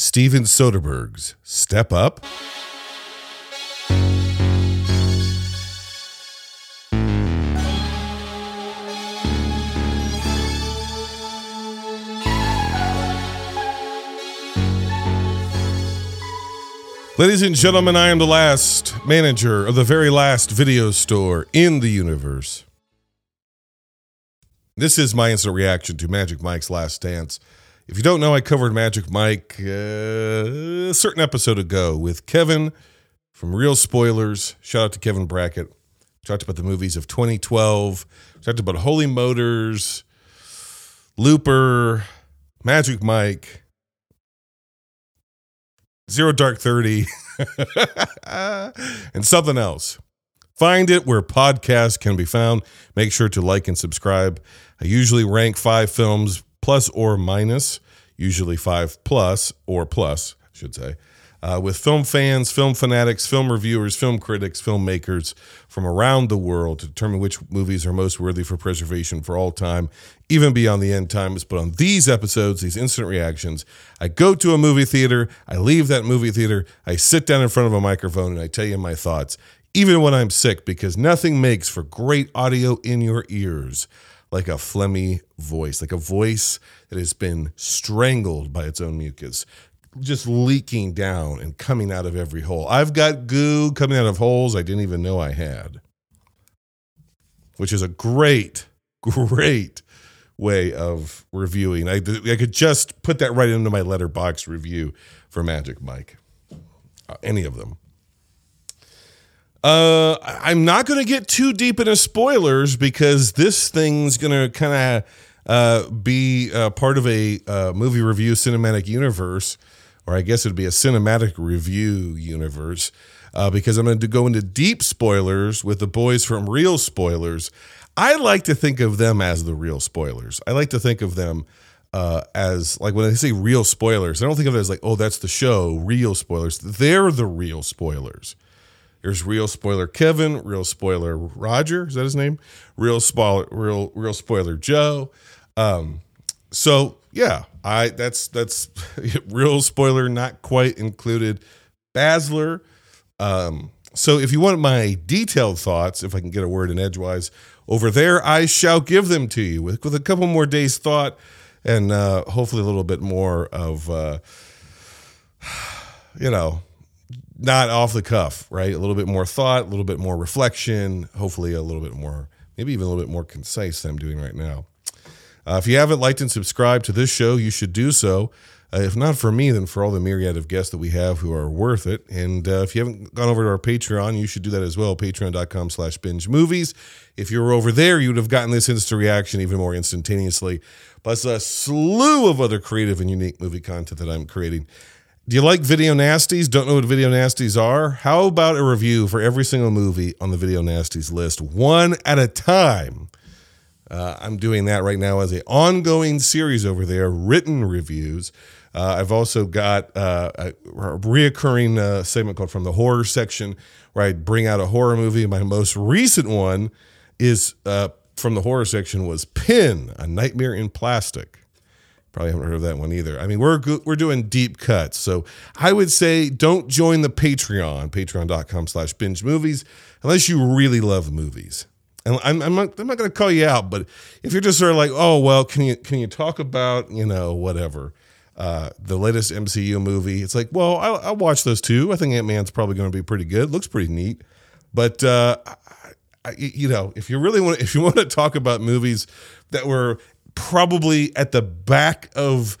Steven Soderbergh's Step Up. Ladies and gentlemen, I am the last manager of the very last video store in the universe. This is my instant reaction to Magic Mike's Last Dance. If you don't know, I covered Magic Mike uh, a certain episode ago with Kevin from Real Spoilers. Shout out to Kevin Brackett. Talked about the movies of 2012. Talked about Holy Motors, Looper, Magic Mike, Zero Dark 30, and something else. Find it where podcasts can be found. Make sure to like and subscribe. I usually rank five films plus or minus, usually five plus or plus, I should say, uh, with film fans, film fanatics, film reviewers, film critics, filmmakers from around the world to determine which movies are most worthy for preservation for all time, even beyond the end times. But on these episodes, these instant reactions, I go to a movie theater, I leave that movie theater, I sit down in front of a microphone, and I tell you my thoughts, even when I'm sick, because nothing makes for great audio in your ears like a phlegmy voice, like a voice that has been strangled by its own mucus, just leaking down and coming out of every hole. I've got goo coming out of holes I didn't even know I had, which is a great, great way of reviewing. I, I could just put that right into my Letterboxd review for Magic Mike, uh, any of them. Uh, I'm not going to get too deep into spoilers because this thing's going to kind of uh, be uh, part of a uh, movie review cinematic universe, or I guess it'd be a cinematic review universe. Uh, because I'm going to go into deep spoilers with the boys from Real Spoilers. I like to think of them as the real spoilers. I like to think of them uh, as like when I say real spoilers, I don't think of it as like, oh, that's the show, real spoilers. They're the real spoilers. There's real spoiler Kevin, real spoiler Roger, is that his name? Real spoiler, real real spoiler Joe. Um, so yeah, I that's that's real spoiler not quite included. Basler. Um, so if you want my detailed thoughts, if I can get a word in edgewise, over there I shall give them to you with with a couple more days thought and uh, hopefully a little bit more of uh, you know not off the cuff, right? A little bit more thought, a little bit more reflection, hopefully a little bit more, maybe even a little bit more concise than I'm doing right now. Uh, if you haven't liked and subscribed to this show, you should do so. Uh, if not for me, then for all the myriad of guests that we have who are worth it. And uh, if you haven't gone over to our Patreon, you should do that as well. Patreon.com slash binge movies. If you were over there, you would have gotten this instant reaction even more instantaneously, plus a slew of other creative and unique movie content that I'm creating. Do you like video nasties? Don't know what video nasties are? How about a review for every single movie on the video nasties list, one at a time? Uh, I'm doing that right now as an ongoing series over there, written reviews. Uh, I've also got uh, a, reoccurring uh, segment called From the Horror Section, where I bring out a horror movie. My most recent one is uh, from the horror section was Pin, A Nightmare in Plastic. Probably haven't heard of that one either. I mean, we're we're doing deep cuts, so I would say don't join the Patreon, patreon.com slash binge movies, unless you really love movies. And I'm, I'm not, I'm not going to call you out, but if you're just sort of like, oh well, can you can you talk about you know whatever uh, the latest MCU movie? It's like, well, I'll, I'll watch those too. I think Ant Man's probably going to be pretty good. Looks pretty neat, but uh, I, you know, if you really want, if you want to talk about movies that were probably at the back of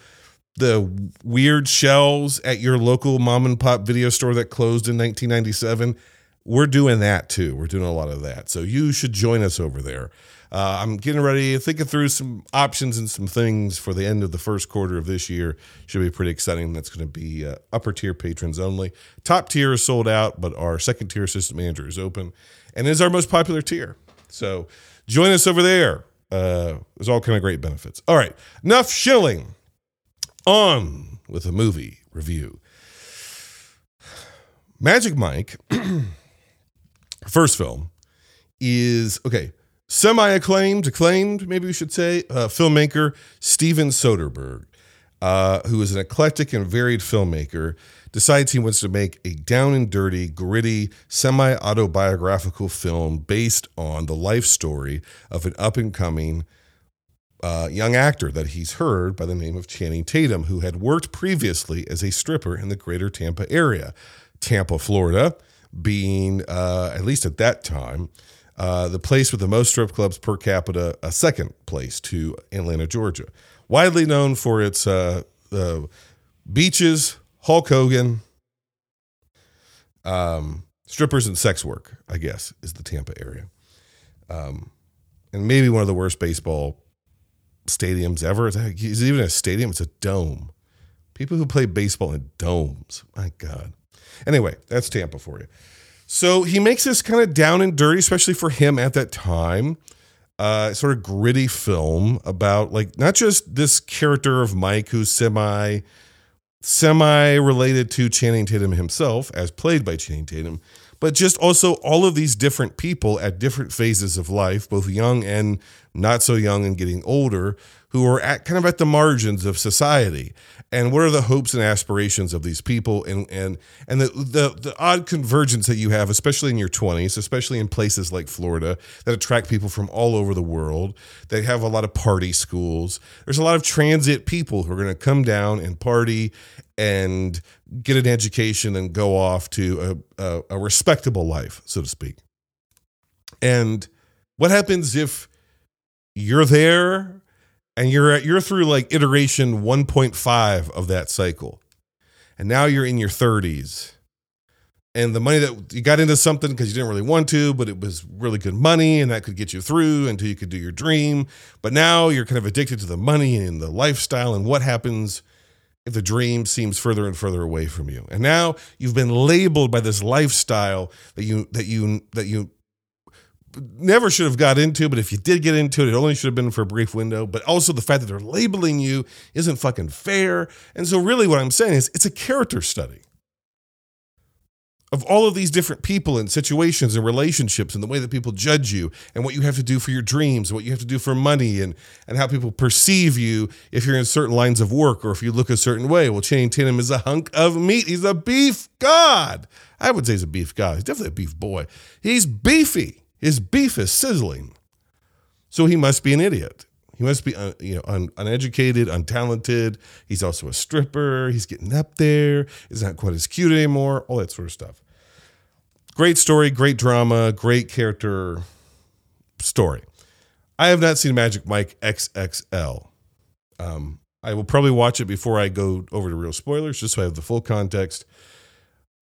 the weird shelves at your local mom and pop video store that closed in 1997 we're doing that too. We're doing a lot of that. So you should join us over there. Uh, i'm getting ready thinking through some options and some things for the end of the first quarter of this year. Should be pretty exciting. That's going to be uh, upper tier patrons only. Top tier is sold out but our second tier assistant manager is open and is our most popular tier. So join us over there uh, there's all kind of great benefits. All right, enough shilling. On with the movie review. Magic Mike, first film, is okay. Semi acclaimed, acclaimed, maybe we should say, uh, filmmaker Steven Soderbergh. uh, who is an eclectic and varied filmmaker, decides he wants to make a down and dirty, gritty, semi autobiographical film based on the life story of an up and coming uh, young actor that he's heard by the name of Channing Tatum, who had worked previously as a stripper in the greater Tampa area. Tampa, Florida, being, uh, at least at that time, uh, the place with the most strip clubs per capita, a second place to Atlanta, Georgia. Widely known for its uh, beaches, Hulk Hogan, um, strippers, and sex work, I guess, is the Tampa area. Um, and maybe one of the worst baseball stadiums ever. Is even a stadium? It's a dome. People who play baseball in domes. My God. Anyway, that's Tampa for you. So he makes this kind of down and dirty, especially for him at that time, uh, sort of gritty film about like not just this character of Mike who's semi semi related to Channing Tatum himself, as played by Channing Tatum, but just also all of these different people at different phases of life, both young and not so young and getting older, who are at kind of at the margins of society. And what are the hopes and aspirations of these people and and and the, the the odd convergence that you have, especially in your 20s, especially in places like Florida that attract people from all over the world. They have a lot of party schools. There's a lot of transit people who are going to come down and party and get an education and go off to a, a, a respectable life, so to speak. And what happens if you're there and you're at, you're through like iteration 1.5 of that cycle. And now you're in your 30s. And the money that you got into something because you didn't really want to, but it was really good money and that could get you through until you could do your dream. But now you're kind of addicted to the money and the lifestyle. And what happens if the dream seems further and further away from you? And now you've been labeled by this lifestyle that you that you that you never should have got into, but if you did get into it, it only should have been for a brief window. But also the fact that they're labeling you isn't fucking fair. And so, really, what I'm saying is it's a character study of all of these different people and situations and relationships and the way that people judge you and what you have to do for your dreams what you have to do for money and, and how people perceive you if you're in certain lines of work or if you look a certain way. Well, Channing Tatum is a hunk of meat. He's a beef god. I would say he's a beef god. He's definitely a beef boy. He's beefy. His beef is sizzling. So he must be an idiot. He must be uh, you know un, uneducated, untalented. He's also a stripper. He's getting up there. He's not quite as cute anymore. All that sort of stuff. Great story, great drama, great character story. I have not seen Magic Mike XXL. Um, I will probably watch it before I go over to real spoilers, just so I have the full context.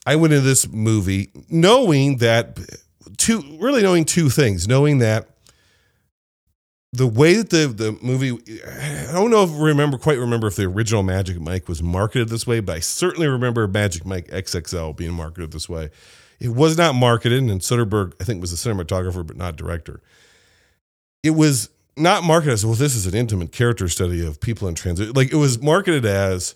I went into this movie knowing that two really knowing two things, knowing that the way that the the movie I don't know if remember quite remember if the original Magic Mike was marketed this way, but I certainly remember Magic Mike XXL being marketed this way. It was not marketed, and Soderbergh, I think, was the cinematographer, but not director. It was not marketed as well. This is an intimate character study of people in transit. Like it was marketed as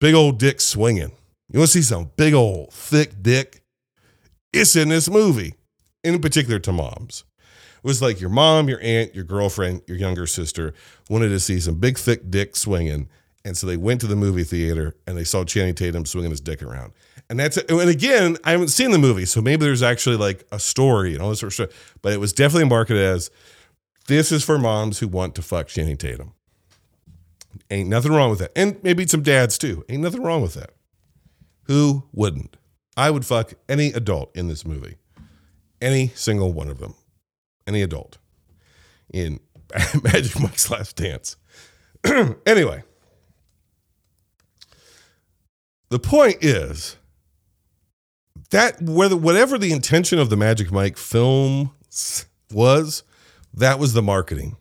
big old dick swinging. You want to see some big old thick dick? It's in this movie in particular to moms. It was like your mom, your aunt, your girlfriend, your younger sister wanted to see some big, thick dick swinging. And so they went to the movie theater and they saw Channing Tatum swinging his dick around. And that's it. And again, I haven't seen the movie, so maybe there's actually like a story and all this sort of stuff. But it was definitely marketed as this is for moms who want to fuck Channing Tatum. Ain't nothing wrong with that. And maybe some dads too. Ain't nothing wrong with that. Who wouldn't? I would fuck any adult in this movie any single one of them, any adult in Magic Mike's Last Dance. anyway, the point is that whether whatever the intention of the Magic Mike film was, that was the marketing.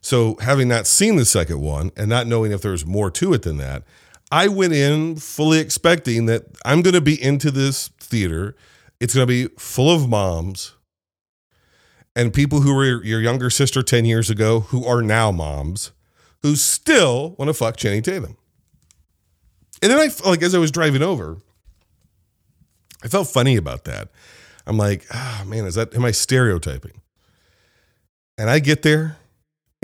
So, having not seen the second one and not knowing if there's more to it than that, I went in fully expecting that I'm going to be into this theater it's going to be full of moms and people who were your younger sister 10 years ago who are now moms who still want to fuck Channing Tatum. And then I, like, as I was driving over, I felt funny about that. I'm like, ah, oh, man, is that, am I stereotyping? And I get there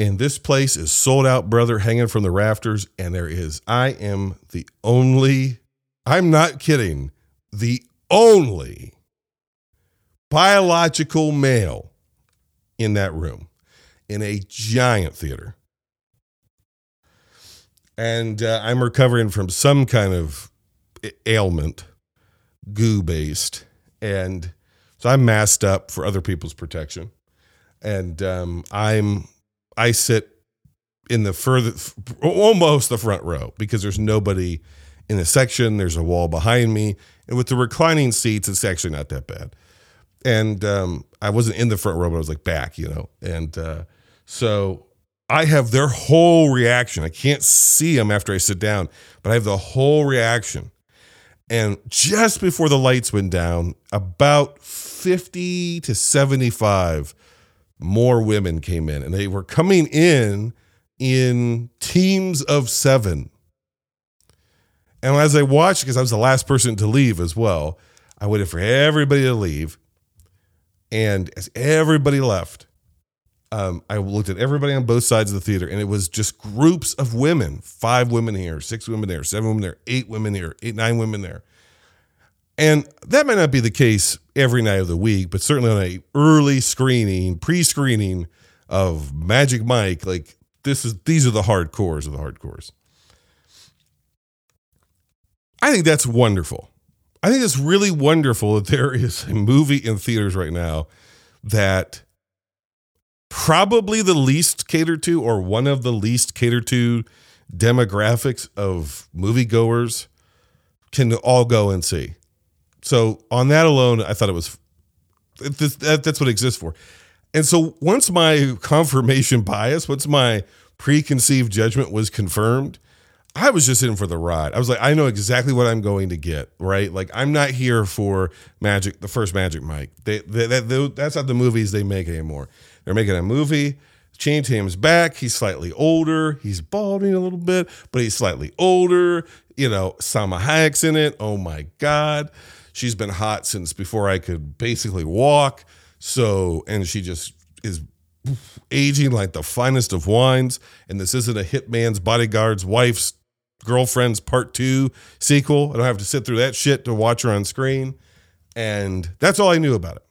And this place is sold out, brother, hanging from the rafters. And there is, I am the only, I'm not kidding, the only biological male in that room in a giant theater. And uh, I'm recovering from some kind of ailment, goo based. And so I'm masked up for other people's protection. And um, I'm I sit in the further, almost the front row because there's nobody in the section. There's a wall behind me, and with the reclining seats, it's actually not that bad. And um, I wasn't in the front row, but I was like back, you know. And uh, so I have their whole reaction. I can't see them after I sit down, but I have the whole reaction. And just before the lights went down, about 50 to 75 more women came in and they were coming in in teams of seven. And as I watched, because I was the last person to leave as well, I waited for everybody to leave. And as everybody left, um, I looked at everybody on both sides of the theater, and it was just groups of women five women here, six women there, seven women there, eight women here, eight, nine women there. And that might not be the case every night of the week, but certainly on a early screening, pre-screening of Magic Mike, like this is these are the hardcores of the hardcores. I think that's wonderful. I think it's really wonderful that there is a movie in theaters right now that probably the least catered to or one of the least catered to demographics of moviegoers can all go and see. So on that alone, I thought it was that's what it exists for. And so once my confirmation bias, once my preconceived judgment was confirmed, I was just in for the ride. I was like, I know exactly what I'm going to get, right? Like I'm not here for Magic, the first Magic Mike. They, they, they, that's not the movies they make anymore. They're making a movie. Channing Tatum's back. He's slightly older. He's balding a little bit, but he's slightly older. You know, Salma Hayek's in it. Oh my God. She's been hot since before I could basically walk. So, and she just is aging like the finest of wines. And this isn't a hitman's bodyguard's wife's girlfriend's part two sequel. I don't have to sit through that shit to watch her on screen. And that's all I knew about it.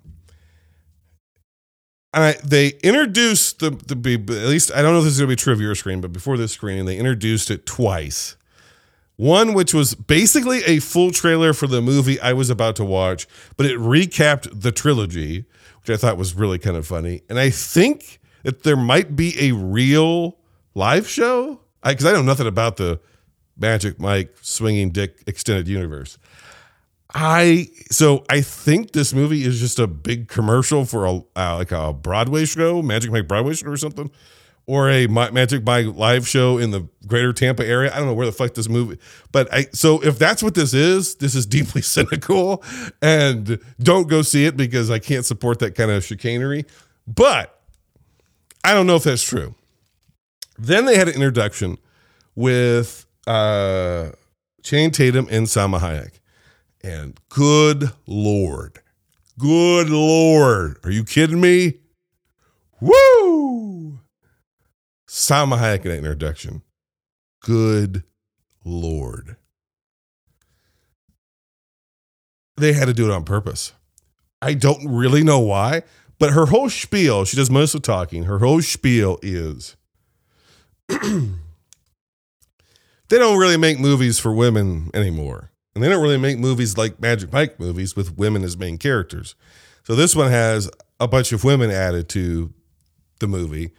And I, they introduced the, the at least I don't know if this is going to be true of your screen, but before this screening, they introduced it twice. One, which was basically a full trailer for the movie I was about to watch, but it recapped the trilogy, which I thought was really kind of funny. And I think that there might be a real live show I because I, I, know nothing about the Magic Mike swinging dick extended universe. I so I think this movie is just a big commercial for a uh, like a Broadway show, Magic Mike Broadway show or something or a Magic Mike live show in the greater Tampa area. I don't know where the fuck this movie, but I, so if that's what this is, this is deeply cynical and don't go see it because I can't support that kind of chicanery. But I don't know if that's true. Then they had an introduction with uh, Channing Tatum and Salma Hayek. And good Lord, good Lord, are you kidding me? Woo! Salma Hayek in that introduction. Good Lord. They had to do it on purpose. I don't really know why, but her whole spiel, she does most of talking, her whole spiel is they don't really make movies for women anymore. And they don't really make movies like Magic Mike movies with women as main characters. So this one has a bunch of women added to the movie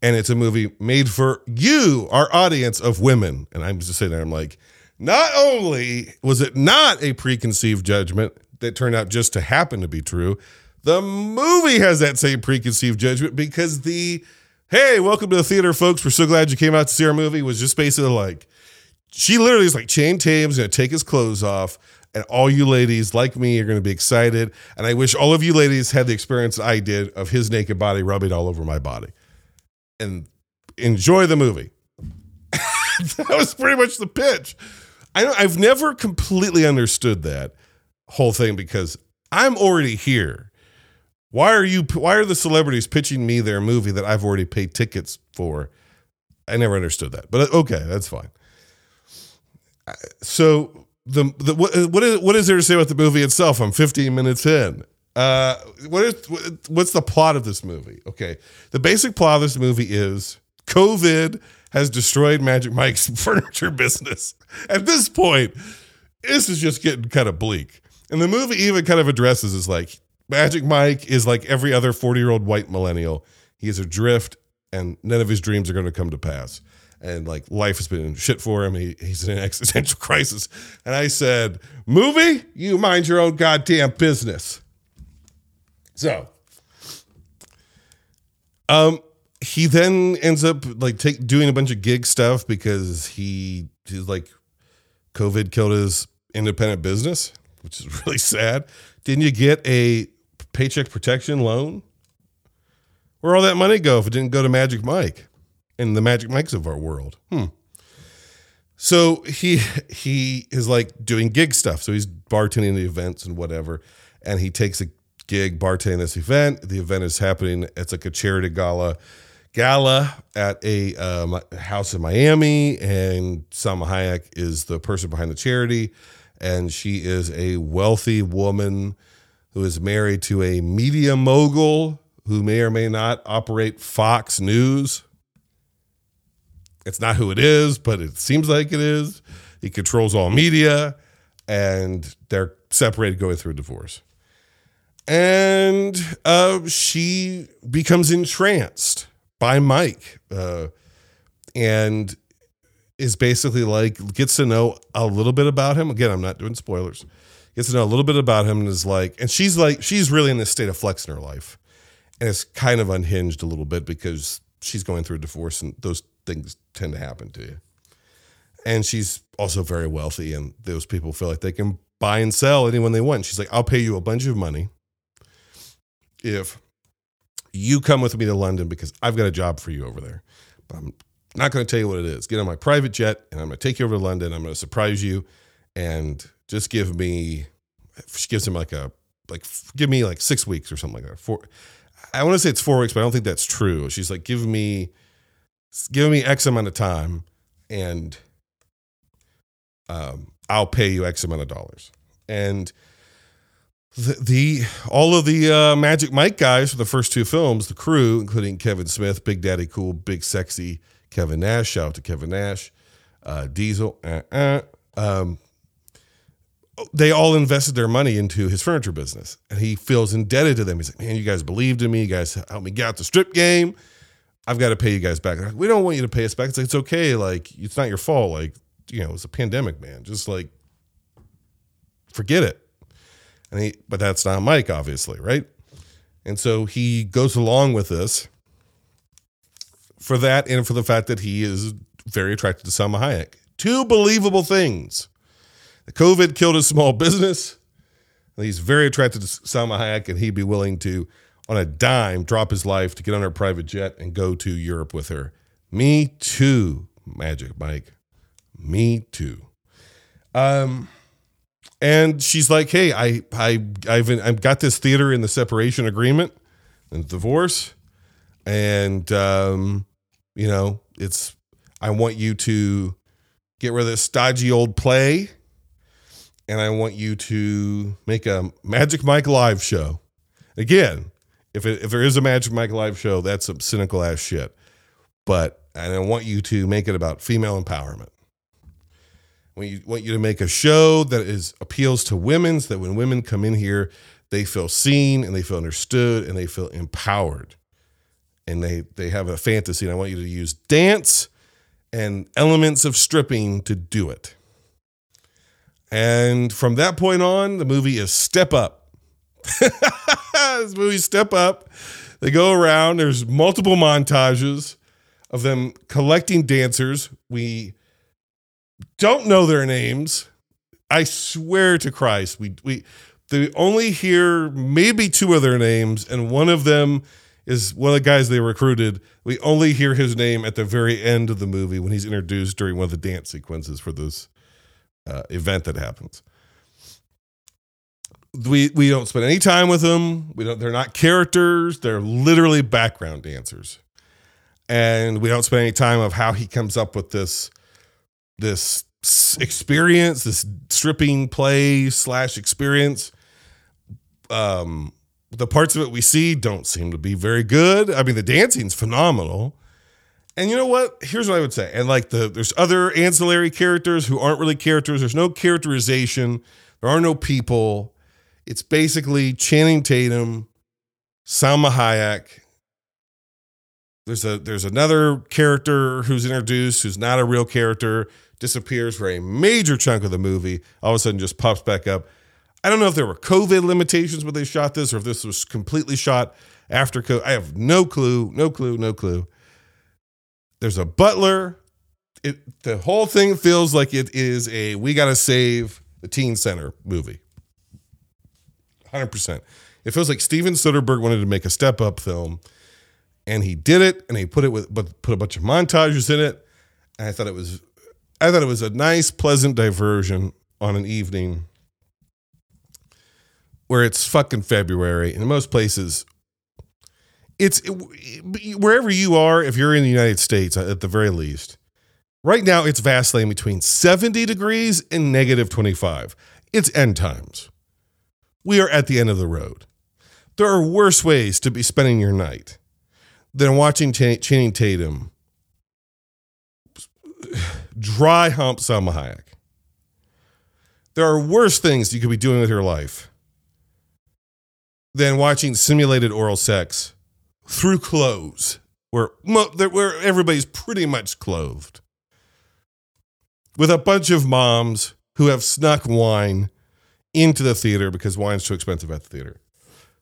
and it's a movie made for you, our audience of women. And I'm just sitting there, I'm like, not only was it not a preconceived judgment that turned out just to happen to be true, the movie has that same preconceived judgment because the hey, welcome to the theater, folks. We're so glad you came out to see our movie was just basically like, she literally is like, Chain Tatum's gonna take his clothes off. And all you ladies like me are to be excited. And I wish all of you ladies had the experience I did of his naked body rubbing all over my body and enjoy the movie. that was pretty much the pitch. I I've never completely understood that whole thing because I'm already here. Why are you? Why are the celebrities pitching me their movie that I've already paid tickets for? I never understood that, but uh, okay, that's fine. So the, the what, what is what is there to say about the movie itself? I'm 15 minutes in. Uh, what is what's the plot of this movie? Okay, the basic plot of this movie is COVID has destroyed Magic Mike's furniture business. At this point, this is just getting kind of bleak. And the movie even kind of addresses is like Magic Mike is like every other 40 year old white millennial. He is adrift and none of his dreams are going to come to pass. And like life has been shit for him. He, he's in an existential crisis. And I said, Movie, you mind your own goddamn business. So, um, he then ends up like take doing a bunch of gig stuff because he he's like COVID killed his independent business, which is really sad. Didn't you get a paycheck protection loan? Where all that money go if it didn't go to Magic Mike and the Magic Mikes of our world? Hmm. So he he is like doing gig stuff. So he's bartending the events and whatever, and he takes a gig bartending this event. The event is happening. It's like a charity gala gala at a um, house in Miami, and Salma Hayek is the person behind the charity, and she is a wealthy woman who is married to a media mogul who may or may not operate Fox News. It's not who it is, but it seems like it is. He controls all media, and they're separated going through a divorce. And uh, she becomes entranced by Mike uh, and is basically like, gets to know a little bit about him. Again, I'm not doing spoilers. Gets to know a little bit about him and is like, and she's like, she's really in this state of flex in her life. And it's kind of unhinged a little bit because she's going through a divorce and those things tend to happen to you. And she's also very wealthy, and those people feel like they can buy and sell anyone they want. She's like, I'll pay you a bunch of money if you come with me to London because I've got a job for you over there. But I'm not going to tell you what it is. Get on my private jet, and I'm going to take you over to London. I'm going to surprise you, and just give me. She gives him like a like give me like six weeks or something like that. Four. I want to say it's four weeks, but I don't think that's true. She's like, give me, give me X amount of time, and um, I'll pay you X amount of dollars. And the, the all of the uh, Magic Mike guys for the first two films, the crew, including Kevin Smith, Big Daddy Cool, Big Sexy Kevin Nash. Shout out to Kevin Nash, uh, Diesel. Uh, uh, um, they all invested their money into his furniture business, and he feels indebted to them. He's like, "Man, you guys believed in me. You guys helped me get out the strip game. I've got to pay you guys back." Like, we don't want you to pay us back. It's like it's okay. Like it's not your fault. Like you know, it's a pandemic, man. Just like forget it. And he, but that's not Mike, obviously, right? And so he goes along with this for that and for the fact that he is very attracted to Salma Hayek. Two believable things. The COVID killed his small business. And he's very attracted to Salma Hayek, and he'd be willing to, on a dime, drop his life to get on her private jet and go to Europe with her. Me too, Magic Mike. Me too. Um, and she's like, "Hey, I, I, I've, I've got this theater in the separation agreement and divorce, and um, you know, it's I want you to get rid of this stodgy old play, and I want you to make a Magic Mike live show. Again, if it, if there is a Magic Mike live show, that's some cynical ass shit. But I want you to make it about female empowerment. We want you to make a show that is appeals to women, that when women come in here, they feel seen and they feel understood and they feel empowered, and they they have a fantasy. And I want you to use dance and elements of stripping to do it. And from that point on, the movie is Step Up. this movie Step Up. They go around. There's multiple montages of them collecting dancers. We don't know their names. I swear to Christ, we we they only hear maybe two of their names, and one of them is one of the guys they recruited. We only hear his name at the very end of the movie when he's introduced during one of the dance sequences for this uh, event that happens. We we don't spend any time with them. We don't. They're not characters. They're literally background dancers, and we don't spend any time of how he comes up with this this experience, this stripping play slash experience. Um, the parts of it we see don't seem to be very good. I mean, the dancing's phenomenal. And you know what? Here's what I would say. And like the there's other ancillary characters who aren't really characters. There's no characterization. There are no people. It's basically Channing Tatum, Salma Hayek. There's a there's another character who's introduced who's not a real character, disappears for a major chunk of the movie, all of a sudden just pops back up. I don't know if there were COVID limitations when they shot this or if this was completely shot after COVID. I have no clue, no clue, no clue. There's a butler. It the whole thing feels like it is a we gotta save the teen center movie. 100%. It feels like Steven Soderbergh wanted to make a step up film and he did it and he put it with but put a bunch of montages in it. And I thought it was I thought it was a nice pleasant diversion on an evening where it's fucking February in most places. It's wherever you are if you're in the United States uh, at the very least right now it's vacillating between 70 degrees and negative 25 it's end times we are at the end of the road. There are worse ways to be spending your night than watching Ch- Channing Tatum dry hump Salma Hayek. There are worse things you could be doing with your life than watching simulated oral sex through clothes, where, where everybody's pretty much clothed, with a bunch of moms who have snuck wine into the theater because wine's too expensive at the theater,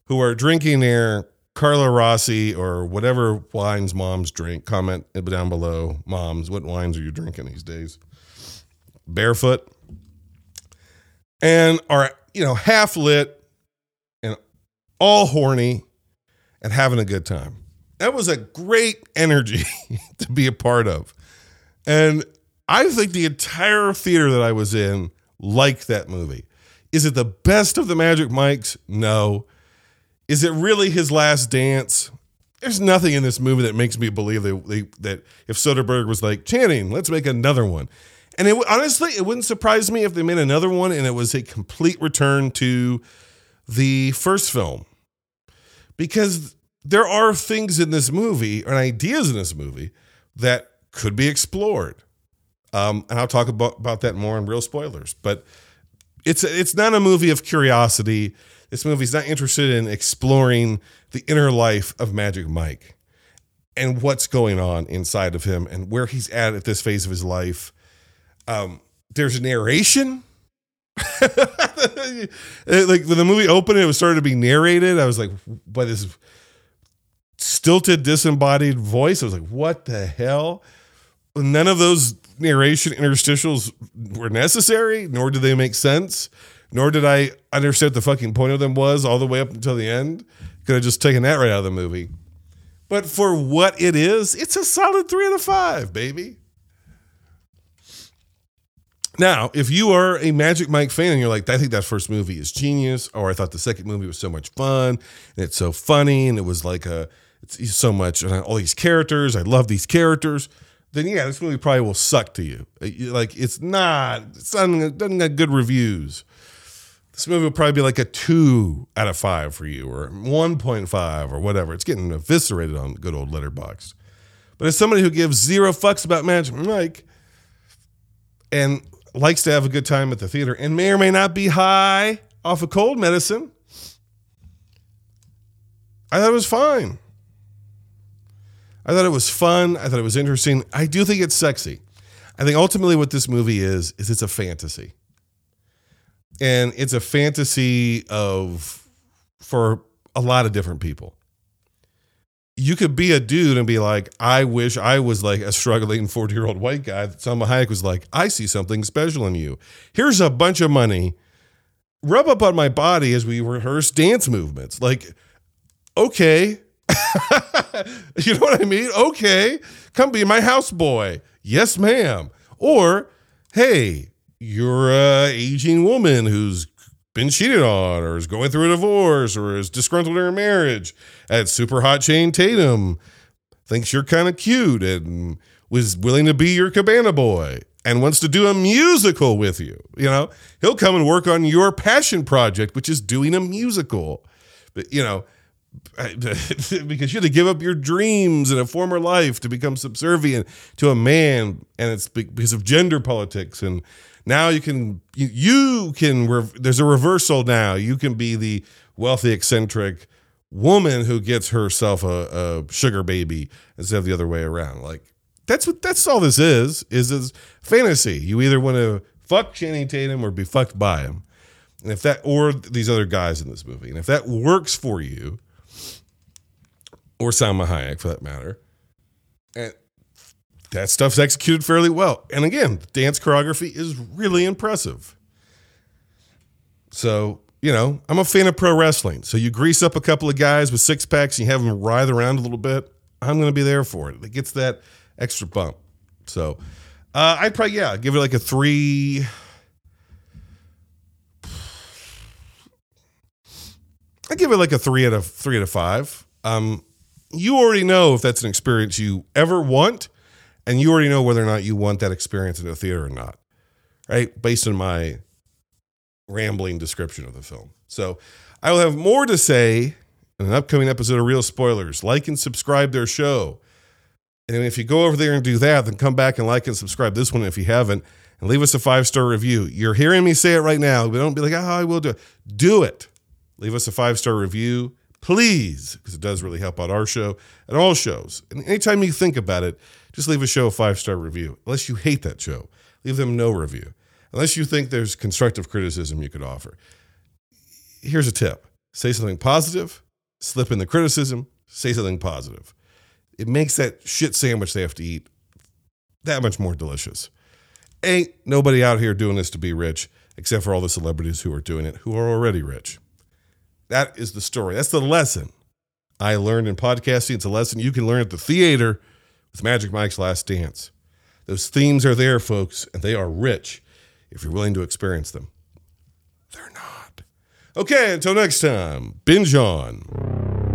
who are drinking their Carlo Rossi or whatever wines moms drink. Comment down below, moms, what wines are you drinking these days? Barefoot. And are, you know, half lit and all horny and having a good time. That was a great energy to be a part of. And I think the entire theater that I was in liked that movie. Is it the best of the Magic Mikes? No. Is it really his last dance? There's nothing in this movie that makes me believe they, they, that if Soderbergh was like, Channing, let's make another one. And it, honestly, it wouldn't surprise me if they made another one and it was a complete return to the first film. Because there are things in this movie and ideas in this movie that could be explored. Um, and I'll talk about, about that more in real spoilers. But it's it's not a movie of curiosity. This movie's not interested in exploring the inner life of Magic Mike and what's going on inside of him and where he's at at this phase of his life. Um, there's a narration. like when the movie opened, it was started to be narrated. I was like, by this stilted, disembodied voice. I was like, what the hell? None of those narration interstitials were necessary, nor did they make sense, nor did I understand what the fucking point of them was all the way up until the end. Could have just taken that right out of the movie. But for what it is, it's a solid three out of five, baby. Now, if you are a Magic Mike fan and you're like, I think that first movie is genius, or I thought the second movie was so much fun and it's so funny and it was like a, it's so much, and all these characters, I love these characters then yeah, this movie probably will suck to you. Uh, like it's not, it's not, doesn't get good reviews. This movie will probably be like a two out of five for you, or one point five, or whatever. It's getting eviscerated on good old Letterboxd. But as somebody who gives zero fucks about Magic Mike and likes to have a good time at the theater and may or may not be high off of cold medicine, I thought it was fine. I thought it was fun. I thought it was interesting. I do think it's sexy. I think ultimately what this movie is is it's a fantasy. And it's a fantasy of for a lot of different people. You could be a dude and be like, I wish I was like a struggling 40 year old white guy. Salma Hayek was like, I see something special in you. Here's a bunch of money. Rub up on my body as we rehearse dance movements. Like, okay, you know what I mean? Okay, come be my houseboy. Yes, ma'am. Or, hey, you're a aging woman who's been cheated on or is going through a divorce or is disgruntled in her marriage. At super hot Channing Tatum thinks you're kind of cute and was willing to be your cabana boy and wants to do a musical with you. You know, he'll come and work on your passion project, which is doing a musical. But, you know, because you had to give up your dreams in a former life to become subservient to a man, and it's because of gender politics. And now you can you, can there's a reversal now. You can be the wealthy eccentric woman who gets herself a, a sugar baby instead of the other way around. Like that's what that's all this is is is fantasy. You either want to fuck Channing Tatum or be fucked by him. And if that or these other guys in this movie, and if that works for you, or Salma Hayek for that matter, and that stuff's executed fairly well. And again, the dance choreography is really impressive. So, you know, I'm a fan of pro wrestling. So you grease up a couple of guys with six packs and you have them writhe around a little bit. I'm going to be there for it. It gets that extra bump. So uh, I'd probably, yeah, give it like a three. I give it like a three out of three out of five. Um, you already know if that's an experience you ever want, and you already know whether or not you want that experience in a theater or not, right? Based on my rambling description of the film. So I will have more to say in an upcoming episode of Real Spoilers. Like and subscribe their show. And if you go over there and do that, then come back and like and subscribe this one if you haven't, and leave us a five star review. You're hearing me say it right now, but don't be like, oh, I will do it. Do it. Leave us a five star review, please, because it does really help out our show and all shows. And anytime you think about it, just leave a show a five star review. Unless you hate that show, leave them no review. Unless you think there's constructive criticism you could offer. Here's a tip say something positive, slip in the criticism, say something positive it makes that shit sandwich they have to eat that much more delicious. Ain't nobody out here doing this to be rich, except for all the celebrities who are doing it, who are already rich. That is the story. That's the lesson I learned in podcasting. It's a lesson you can learn at the theater with Magic Mike's Last Dance. Those themes are there, folks, and they are rich if you're willing to experience them. They're not. Okay, until next time, binge on.